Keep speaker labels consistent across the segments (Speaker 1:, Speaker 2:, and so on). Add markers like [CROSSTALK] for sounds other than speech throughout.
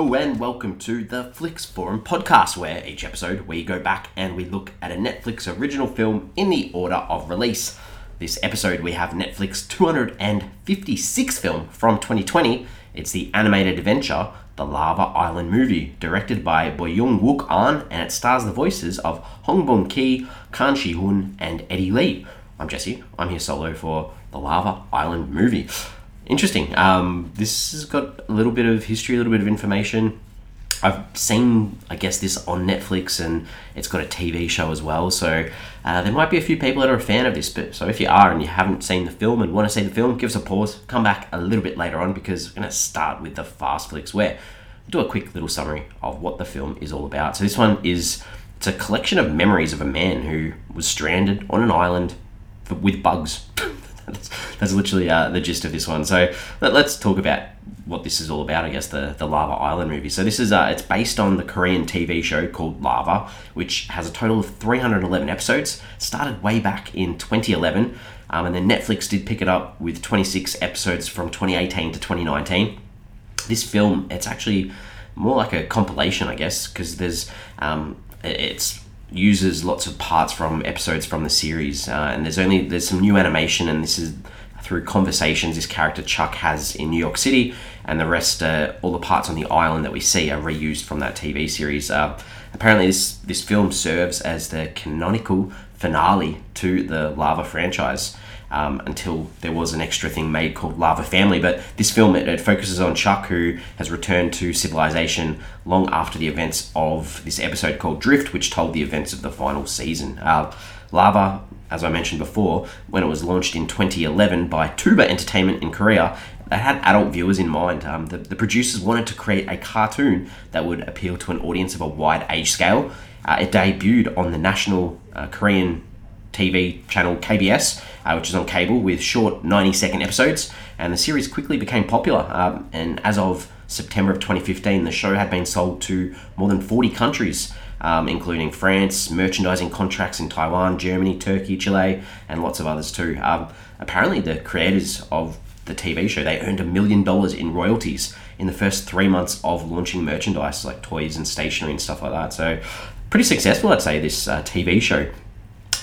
Speaker 1: Hello and welcome to the Flix Forum podcast, where each episode we go back and we look at a Netflix original film in the order of release. This episode we have Netflix 256 film from 2020. It's the animated adventure The Larva Island Movie, directed by Byoung-Wook Ahn, and it stars the voices of Hong Bong Ki, Kang Shi Hyun, and Eddy Lee. I'm Jesse. I'm here solo for The Larva Island Movie interesting. Um, this has got a little bit of history, a little bit of information. I've seen, I guess, this on Netflix, and it's got a TV show as well. So uh, there might be a few people that are a fan of this. But so if you are and you haven't seen the film and want to see the film, give us a pause. Come back a little bit later on because we're going to start with the fast flicks, where we'll do a quick little summary of what the film is all about. So this one is it's a collection of memories of a man who was stranded on an island with bugs. That's, that's literally uh, the gist of this one. So let, us talk about what this is all about. I guess the the Larva Island movie. So this is uh, it's based on the Korean TV show called Larva, which has a total of 311 episodes. Started way back in 2011, um, and then Netflix did pick it up with 26 episodes from 2018 to 2019. This film, it's actually more like a compilation, I guess, because there's um, it's uses lots of parts from episodes from the series, uh, and there's only there's some new animation, and this is through conversations this character Chuck has in New York City, and the rest, uh, all the parts on the island that we see are reused from that TV series. Uh, apparently, this this film serves as the canonical finale to the Larva franchise um, until there was an extra thing made called Larva Family. But this film it, it, focuses on Chuck, who has returned to civilization long after the events of this episode called Drift, which told the events of the final season. Uh, Larva, as I mentioned before, when it was launched in 2011 by Tuba Entertainment in Korea, they had adult viewers in mind. Um, the, the, producers wanted to create a cartoon that would appeal to an audience of a wide age scale. Uh, it debuted on the national uh, Korean TV channel KBS, uh, which is on cable with short 90 second episodes. And the series quickly became popular. Um, and as of September of 2015, the show had been sold to more than 40 countries, um, including France, merchandising contracts in Taiwan, Germany, Turkey, Chile, and lots of others too. Um, apparently, the creators of the TV show they earned a million dollars in royalties in the first three months of launching merchandise like toys and stationery and stuff like that. So, pretty successful, I'd say, this uh, TV show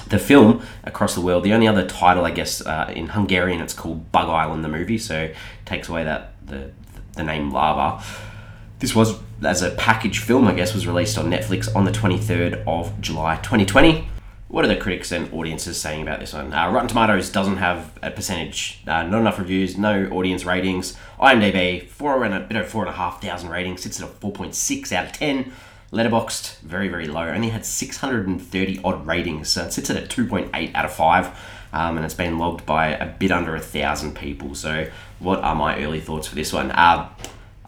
Speaker 1: the film across the world. The only other title, I guess, uh, in Hungarian, it's called Bug Island, the movie. So takes away that the the name Larva. This was as a package film, I guess, was released on Netflix on the 23rd of July 2020. What are the critics and audiences saying about this one? Uh, Rotten Tomatoes doesn't have a percentage, uh, not enough reviews, no audience ratings. IMDb, four and a bit four and a half thousand ratings, sits at a 4.6 out of 10. Letterboxd, very, very low. Only had 630 odd ratings, so it sits at a 2.8 out of 5. Um, and it's been logged by a bit under a thousand people. So, what are my early thoughts for this one? Uh,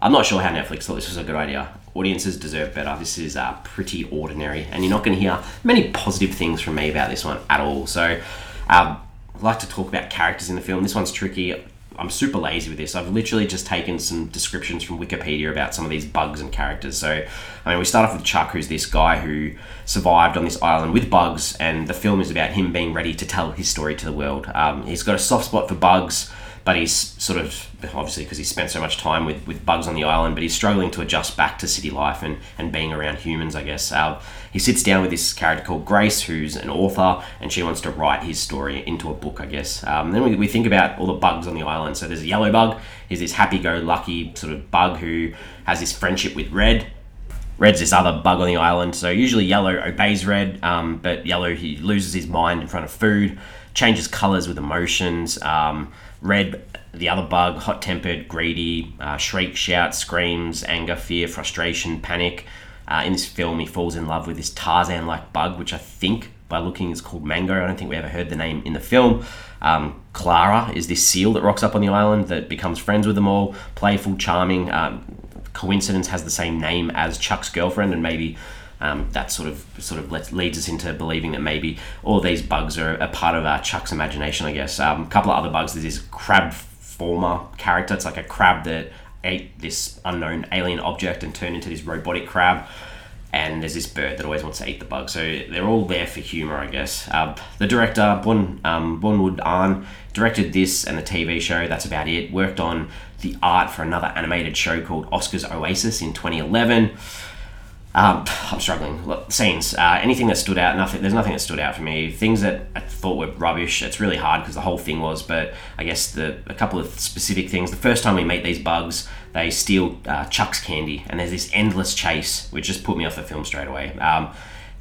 Speaker 1: I'm not sure how Netflix thought this was a good idea. Audiences deserve better. This is uh, pretty ordinary, and you're not going to hear many positive things from me about this one at all. So, um, I'd like to talk about characters in the film. This one's tricky. I'm super lazy with this. I've literally just taken some descriptions from Wikipedia about some of these bugs and characters. So, I mean, we start off with Chuck, who's this guy who survived on this island with bugs, and the film is about him being ready to tell his story to the world. Um, he's got a soft spot for bugs but he's sort of obviously because he spent so much time with, with bugs on the island, but he's struggling to adjust back to city life and, and being around humans, I guess. Uh, he sits down with this character called Grace, who's an author, and she wants to write his story into a book, I guess. Um, then we, we think about all the bugs on the island. So there's a yellow bug, he's this happy go lucky sort of bug who has this friendship with Red. Red's this other bug on the island. So usually yellow obeys red, um, but yellow he loses his mind in front of food, changes colors with emotions. Um, Red, the other bug, hot tempered, greedy, uh, shriek, shout, screams, anger, fear, frustration, panic. Uh, in this film, he falls in love with this Tarzan like bug, which I think by looking is called Mango. I don't think we ever heard the name in the film. Um, Clara is this seal that rocks up on the island that becomes friends with them all, playful, charming. Um, coincidence has the same name as Chuck's girlfriend, and maybe um, that sort of sort of lets, leads us into believing that maybe all these bugs are a part of uh, Chuck's imagination. I guess um, a couple of other bugs. There's this crab former character. It's like a crab that ate this unknown alien object and turned into this robotic crab. and there's this bird that always wants to eat the bug. So they're all there for humor, I guess. Uh, the director, Bon, um, Bonwood Arn, directed this and the TV show. That's about it. Worked on the art for another animated show called Oscar's Oasis in 2011. Um, I'm struggling. Look, scenes. Uh, anything that stood out. Nothing. There's nothing that stood out for me. Things that I thought were rubbish. It's really hard because the whole thing was. But I guess the a couple of specific things. The first time we meet these bugs, they steal uh, Chuck's candy, and there's this endless chase, which just put me off the film straight away. Um,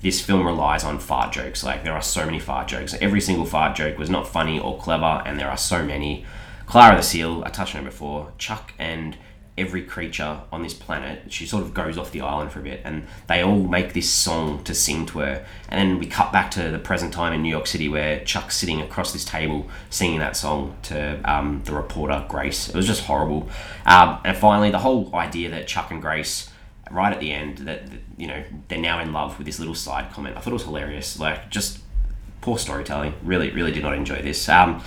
Speaker 1: this film relies on fart jokes. Like there are so many fart jokes. Every single fart joke was not funny or clever, and there are so many. Clara the Seal, I touched on it before. Chuck and every creature on this planet. She sort of goes off the island for a bit, and they all make this song to sing to her. And then we cut back to the present time in New York City, where Chuck's sitting across this table singing that song to um, the reporter Grace. It was just horrible. Um, and finally, the whole idea that Chuck and Grace right at the end that, you know they're now in love with this little side comment. I thought it was hilarious. Like just poor storytelling. Really, really did not enjoy this. Um,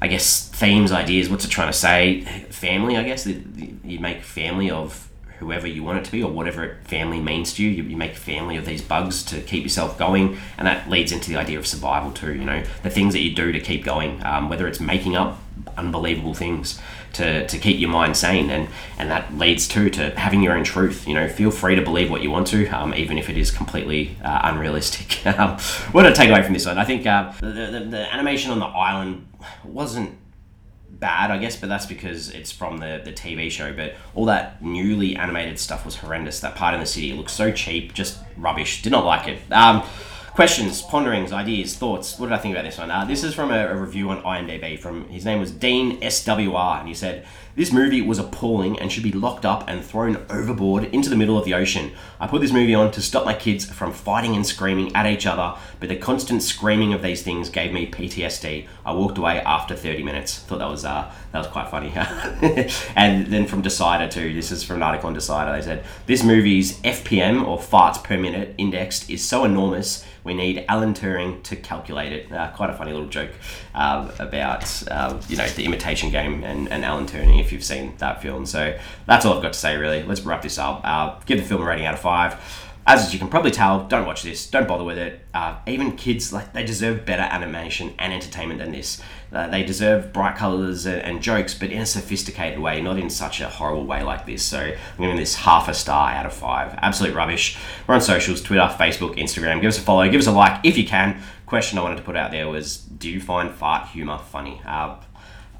Speaker 1: I guess themes, ideas. What's it trying to say? Family. I guess you make family of whoever you want it to be or whatever family means to you. you. Make family of these bugs to keep yourself going, and that leads into the idea of survival too. You know, the things that you do to keep going, um, whether it's making up unbelievable things to, to keep your mind sane and and that leads to to having your own truth you know feel free to believe what you want to um, even if it is completely uh, unrealistic [LAUGHS] um, what did I take away from this one I think uh, the, the, the animation on the island wasn't bad, I guess, but that's because it's from the, the TV show. But all that newly animated stuff was horrendous. That part in the city looked so cheap, just rubbish. Did not like it. Um, questions, ponderings, ideas, thoughts. What did I think about this one? Uh, this is from a, a, review on IMDb. From his name was Dean SWR, and he said this movie was appalling and should be locked up and thrown overboard into the middle of the ocean. I put this movie on to stop my kids from fighting and screaming at each other, but the constant screaming of these things gave me PTSD. I walked away after 30 minutes. Thought that was uh, that was quite funny. [LAUGHS] and then from Decider too. This is from an article on Decider. They said this movie's FPM or farts per minute indexed is so enormous we need Alan Turing to calculate it. Uh, quite a funny little joke um, about um, you know the Imitation Game and, and Alan Turing if you've seen that film. So that's all I've got to say really. Let's wrap this up. Uh, give the film a rating out of five as you can probably tell, don't watch this. Don't bother with it. Uh, even kids, like they deserve better animation and entertainment than this. Uh, they deserve bright colors and, and, jokes, but in a sophisticated way, not in such a horrible way like this. So I'm giving this half a star out of five. Absolute rubbish. We're on socials: Twitter, Facebook, Instagram. Give us a follow. Give us a like if you can. Question I wanted to put out there was: Do you find fart humor funny? Uh,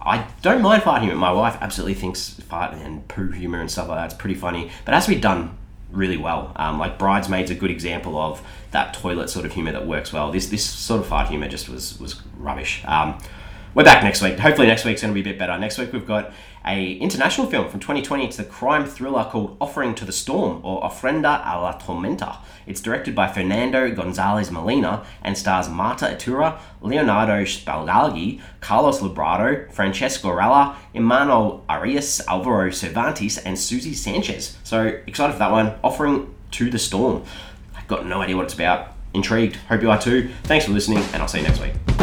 Speaker 1: I don't mind fart humor. My wife absolutely thinks fart and poo humor and stuff like that's pretty funny, but to be done really well. Um, like Bridesmaids, a good example of that toilet sort of humor that works well. This this sort of fart humor just was was rubbish. Um, we're back next week. Hopefully next week's going to be a bit better. Next week we've got a international film from 2020. It's the crime thriller called Offering to the Storm or Ofrenda a la Tormenta. It's directed by Fernando Gonzalez Molina and stars Marta Etura, Leonardo Sbaraglia, Carlos Lombardo, Francesc Orella, Emmanuel Arias, Alvaro Cervantes, and Susi Sanchez. So excited for that one. Offering to the Storm. I've got no idea what it's about. Intrigued. Hope you are too. Thanks for listening, and I'll see you next week.